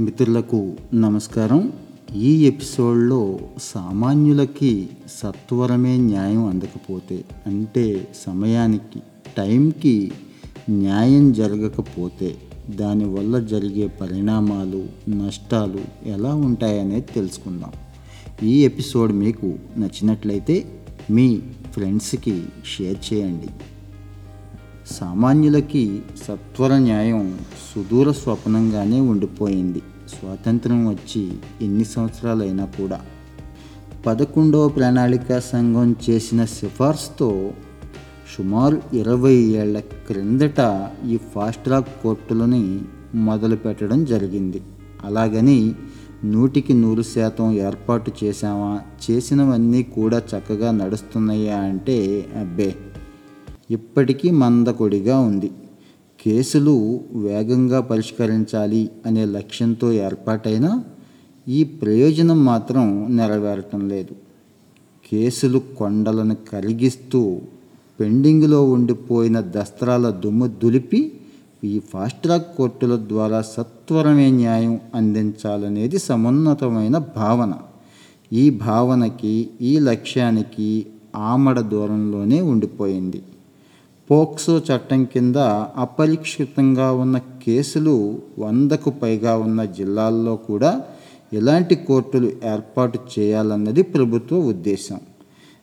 మిత్రులకు నమస్కారం. ఈ ఎపిసోడ్లో సామాన్యులకి సత్వరమే న్యాయం అందకపోతే అంటే సమయానికి టైంకి న్యాయం జరగకపోతే దానివల్ల జరిగే పరిణామాలు నష్టాలు ఎలా ఉంటాయనేది తెలుసుకుందాం. ఈ ఎపిసోడ్ మీకు నచ్చినట్లయితే మీ ఫ్రెండ్స్కి షేర్ చేయండి. సామాన్యులకి సత్వర న్యాయం సుదూర స్వప్నంగానే ఉండిపోయింది. స్వాతంత్రం వచ్చి ఎన్ని సంవత్సరాలైనా కూడా. పదకొండవ ప్రణాళిక సంఘం చేసిన సిఫార్సుతో సుమారు ఇరవై ఏళ్ళ క్రిందట ఈ ఫాస్ట్ ట్రాక్ కోర్టులని మొదలు పెట్టడం జరిగింది. అలాగని నూటికి నూరు శాతం ఏర్పాటు చేశామా? చేసినవన్నీ కూడా చక్కగా నడుస్తున్నాయా అంటే అబ్బే! ఇప్పటికీ మందకొడిగా ఉంది. కేసులు వేగంగా పరిష్కరించాలి అనే లక్ష్యంతో ఏర్పాటైన ఈ ప్రయోజనం మాత్రం నెరవేరటం లేదు. కేసులు కొండలను కరిగిస్తూ పెండింగ్లో ఉండిపోయిన దస్త్రాల దుమ్ము దులిపి ఈ ఫాస్ట్ ట్రాక్ కోర్టుల ద్వారా సత్వరమే న్యాయం అందించాలనేది సమున్నతమైన భావన. ఈ భావనకి ఈ లక్ష్యానికి ఆమడ దూరంలోనే ఉండిపోయింది. పోక్సో చట్టం కింద అపరిక్షితంగా ఉన్న కేసులు వందకు పైగా ఉన్న జిల్లాల్లో కూడా ఎలాంటి కోర్టులు ఏర్పాటు చేయాలన్నది ప్రభుత్వ ఉద్దేశం.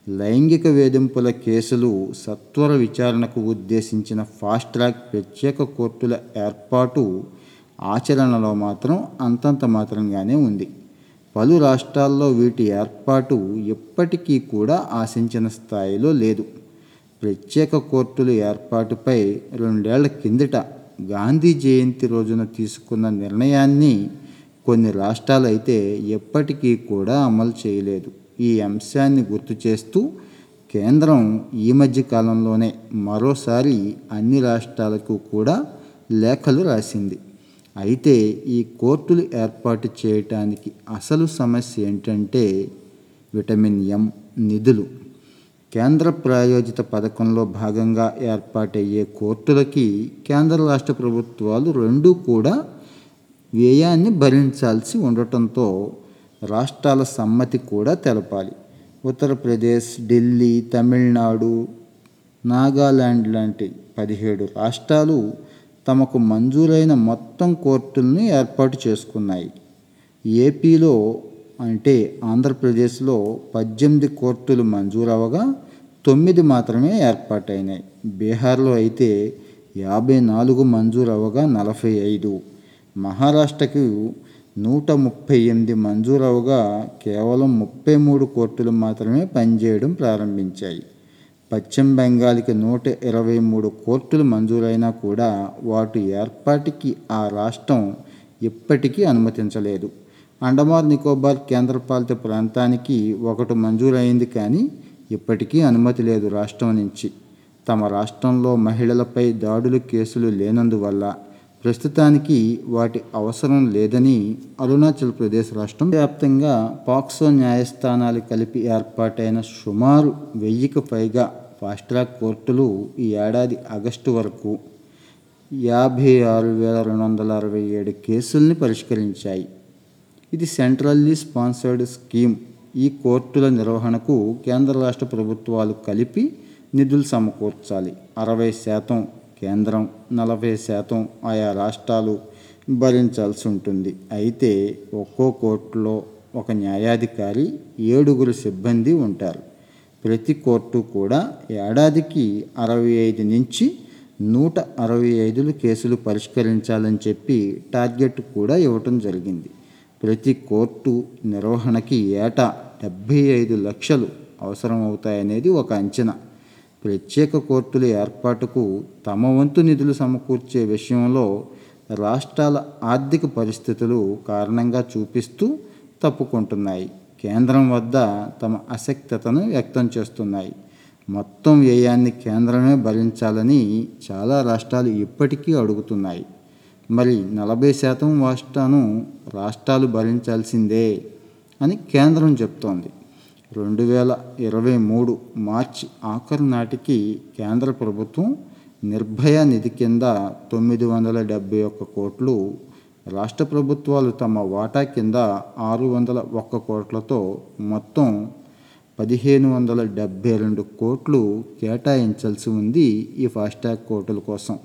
లైంగిక వేధింపుల కేసులు సత్వర విచారణకు ఉద్దేశించిన ఫాస్ట్ ట్రాక్ ప్రత్యేక కోర్టుల ఏర్పాటు ఆచరణలో మాత్రం అంతంత మాత్రంగానే ఉంది. పలు రాష్ట్రాల్లో వీటి ఏర్పాటు ఎప్పటికీ కూడా ఆశించిన స్థాయిలో లేదు. ప్రత్యేక కోర్టుల ఏర్పాటుపై రెండేళ్ళ కిందట గాంధీ జయంతి రోజున తీసుకున్న నిర్ణయాన్ని కొన్ని రాష్ట్రాలు అయితే ఎప్పటికీ కూడా అమలు చేయలేదు. ఈ అంశాన్ని గుర్తు చేస్తూ కేంద్రం ఈ మధ్య కాలంలోనే మరోసారి అన్ని రాష్ట్రాలకు కూడా లేఖలు రాసింది. అయితే ఈ కోర్టులు ఏర్పాటు చేయటానికి అసలు సమస్య ఏంటంటే విటమిన్ ఎం నిధులు. కేంద్ర ప్రాయోజిత పథకంలో భాగంగా ఏర్పాటయ్యే కోర్టులకి కేంద్ర రాష్ట్ర ప్రభుత్వాలు రెండూ కూడా వ్యయాన్ని భరించాల్సి ఉండటంతో రాష్ట్రాల సమ్మతి కూడా తెలపాలి. ఉత్తరప్రదేశ్ ఢిల్లీ తమిళనాడు నాగాలాండ్ లాంటి పదిహేడు రాష్ట్రాలు తమకు మంజూరైన మొత్తం కోర్టుల్ని ఏర్పాటు చేసుకున్నాయి. ఏపీలో అంటే ఆంధ్రప్రదేశ్లో పద్దెనిమిది కోర్టులు మంజూరవగా తొమ్మిది మాత్రమే ఏర్పాటైనాయి. బీహార్లో అయితే యాభై నాలుగు మంజూరవగా నలభై ఐదు. మహారాష్ట్రకు నూట ముప్పై ఎనిమిది మంజూరవగా కేవలం ముప్పై మూడు కోర్టులు మాత్రమే పనిచేయడం ప్రారంభించాయి. పశ్చిమ బెంగాల్కి నూట ఇరవై మూడు కోర్టులు మంజూరైనా కూడా వాటి ఏర్పాటుకి ఆ రాష్ట్రం ఇప్పటికీ అనుమతించలేదు. అండమాన్ నికోబార్ కేంద్రపాలిత ప్రాంతానికి ఒకటి మంజూరైంది కానీ ఇప్పటికీ అనుమతి లేదు రాష్ట్రం నుంచి. తమ రాష్ట్రంలో మహిళలపై దాడులు కేసులు లేనందువల్ల ప్రస్తుతానికి వాటి అవసరం లేదని అరుణాచల్ ప్రదేశ్ రాష్ట్రం వ్యాప్తంగా పాక్సో న్యాయస్థానాలు కలిపి ఏర్పాటైన సుమారు వెయ్యికి పైగా ఫాస్ట్ ట్రాక్ కోర్టులు ఈ ఏడాది ఆగస్టు వరకు యాభై ఆరు వేల రెండు వందల అరవై ఏడు కేసుల్ని పరిష్కరించాయి. ఇది సెంట్రల్లీ స్పాన్సర్డ్ స్కీమ్. ఈ కోర్టుల నిర్వహణకు కేంద్ర రాష్ట్ర ప్రభుత్వాలు కలిపి నిధులు సమకూర్చాలి. అరవై శాతం కేంద్రం నలభై శాతం ఆయా రాష్ట్రాలు భరించాల్సి ఉంటుంది. అయితే ఒక్కో కోర్టులో ఒక న్యాయాధికారి ఏడుగురు సిబ్బంది ఉంటారు. ప్రతి కోర్టు కూడా ఏడాదికి అరవై ఐదు నుంచి నూట అరవై ఐదులు కేసులు పరిష్కరించాలని చెప్పి టార్గెట్ కూడా ఇవ్వటం జరిగింది. ప్రతి కోర్టు నిర్వహణకి ఏటా డెబ్భై ఐదు లక్షలు అవసరమవుతాయనేది ఒక అంచనా. ప్రత్యేక కోర్టుల ఏర్పాటుకు తమ వంతు నిధులు సమకూర్చే విషయంలో రాష్ట్రాల ఆర్థిక పరిస్థితులు కారణంగా చూపిస్తూ తప్పుకుంటున్నాయి. కేంద్రం వద్ద తమ అసక్తతను వ్యక్తం చేస్తున్నాయి. మొత్తం వ్యయాన్ని కేంద్రమే భరించాలని చాలా రాష్ట్రాలు ఇప్పటికీ అడుగుతున్నాయి. మరి నలభై శాతం వాటాను రాష్ట్రాలు భరించాల్సిందే అని కేంద్రం చెప్తోంది. రెండు వేల ఇరవై మూడు మార్చి ఆఖరు నాటికి కేంద్ర ప్రభుత్వం నిర్భయ నిధి కింద తొమ్మిది వందల డెబ్బై ఒక్క కోట్లు రాష్ట్ర ప్రభుత్వాలు తమ వాటా కింద ఆరు వందల ఒక్క కోట్లతో మొత్తం పదిహేను వందల డెబ్బై రెండు కోట్లు కేటాయించాల్సి ఉంది ఈ ఫాస్టాగ్ కోర్టుల కోసం.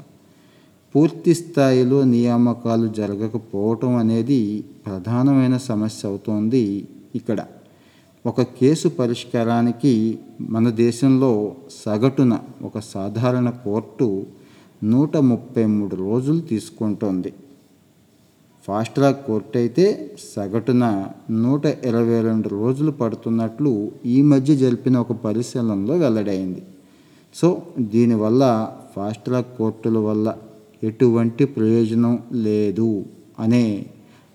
పూర్తి స్థాయిలో నియామకాలు జరగకపోవటం అనేది ప్రధానమైన సమస్య అవుతోంది ఇక్కడ. ఒక కేసు పరిష్కారానికి మన దేశంలో సగటున ఒక సాధారణ కోర్టు నూట ముప్పై మూడు రోజులు తీసుకుంటోంది. ఫాస్ట్ ట్రాక్ కోర్టు అయితే సగటున నూట ఇరవై రెండు రోజులు పడుతున్నట్లు ఈ మధ్య జరిపిన ఒక పరిశీలనలో వెల్లడైంది. సో దీనివల్ల ఫాస్ట్ ట్రాక్ కోర్టుల వల్ల ఎటువంటి ప్రయోజనం లేదు అనే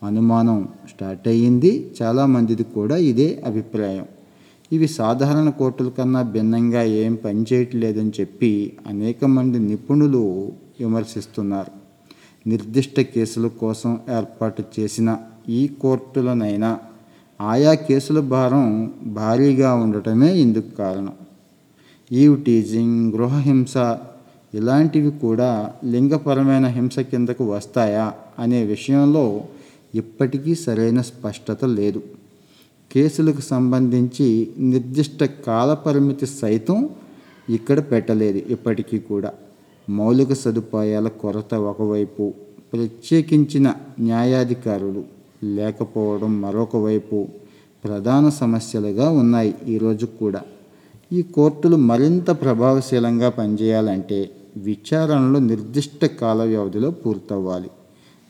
అనుమానం స్టార్ట్ అయ్యింది. చాలామందిది కూడా ఇదే అభిప్రాయం. ఇవి సాధారణ కోర్టుల కన్నా భిన్నంగా ఏం పనిచేయట్లేదని చెప్పి అనేక మంది నిపుణులు విమర్శిస్తున్నారు. నిర్దిష్ట కేసుల కోసం ఏర్పాటు చేసిన ఈ కోర్టులనైనా ఆయా కేసుల భారం భారీగా ఉండటమే ఇందుకు కారణం. ఈవ్ టీజింగ్ గృహహింస ఇలాంటివి కూడా లింగపరమైన హింస కిందకు వస్తాయా అనే విషయంలో ఇప్పటికీ సరైన స్పష్టత లేదు. కేసులకు సంబంధించి నిర్దిష్ట కాలపరిమితి సైతం ఇక్కడ పెట్టలేదు ఇప్పటికీ కూడా. మౌలిక సదుపాయాల కొరత ఒకవైపు ప్రత్యేకించిన న్యాయాధికారులు లేకపోవడం మరొక వైపు ప్రధాన సమస్యలుగా ఉన్నాయి ఈరోజు కూడా. ఈ కోర్టులు మరింత ప్రభావశీలంగా పనిచేయాలంటే విచారణలు నిర్దిష్ట కాల వ్యవధిలో పూర్తవ్వాలి.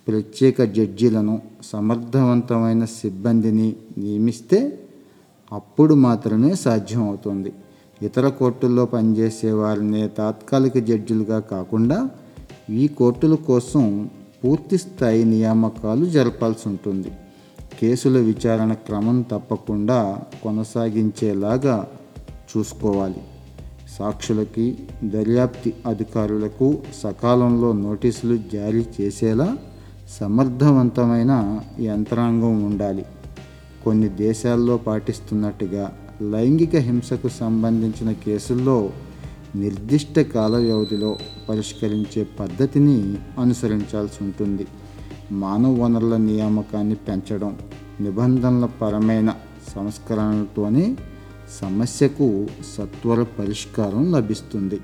ప్రత్యేక జడ్జీలను సమర్థవంతమైన సిబ్బందిని నియమిస్తే అప్పుడు మాత్రమే సాధ్యం అవుతుంది ఇతర కోర్టుల్లో పనిచేసే వారిని తాత్కాలిక జడ్జిలుగా కాకుండా ఈ కోర్టుల కోసం పూర్తి స్థాయి నియామకాలు జరపాల్సి ఉంటుంది. కేసుల విచారణ క్రమం తప్పకుండా కొనసాగించేలాగా చూసుకోవాలి. సాక్షులకి దర్యాప్తి అధికారులకు సకాలంలో నోటీసులు జారీ చేసేలా సమర్థవంతమైన యంత్రాంగం ఉండాలి. కొన్ని దేశాల్లో పాటిస్తున్నట్టుగా లైంగిక హింసకు సంబంధించిన కేసుల్లో నిర్దిష్ట కాల వ్యవధిలో పరిష్కరించే పద్ధతిని అనుసరించాల్సి ఉంటుంది. మానవ వనరుల నియామకాన్ని పెంచడం నిబంధనల పరమైన సంస్కరణలతోనే సమస్యకు సత్వర పరిష్కారం లభిస్తుంది.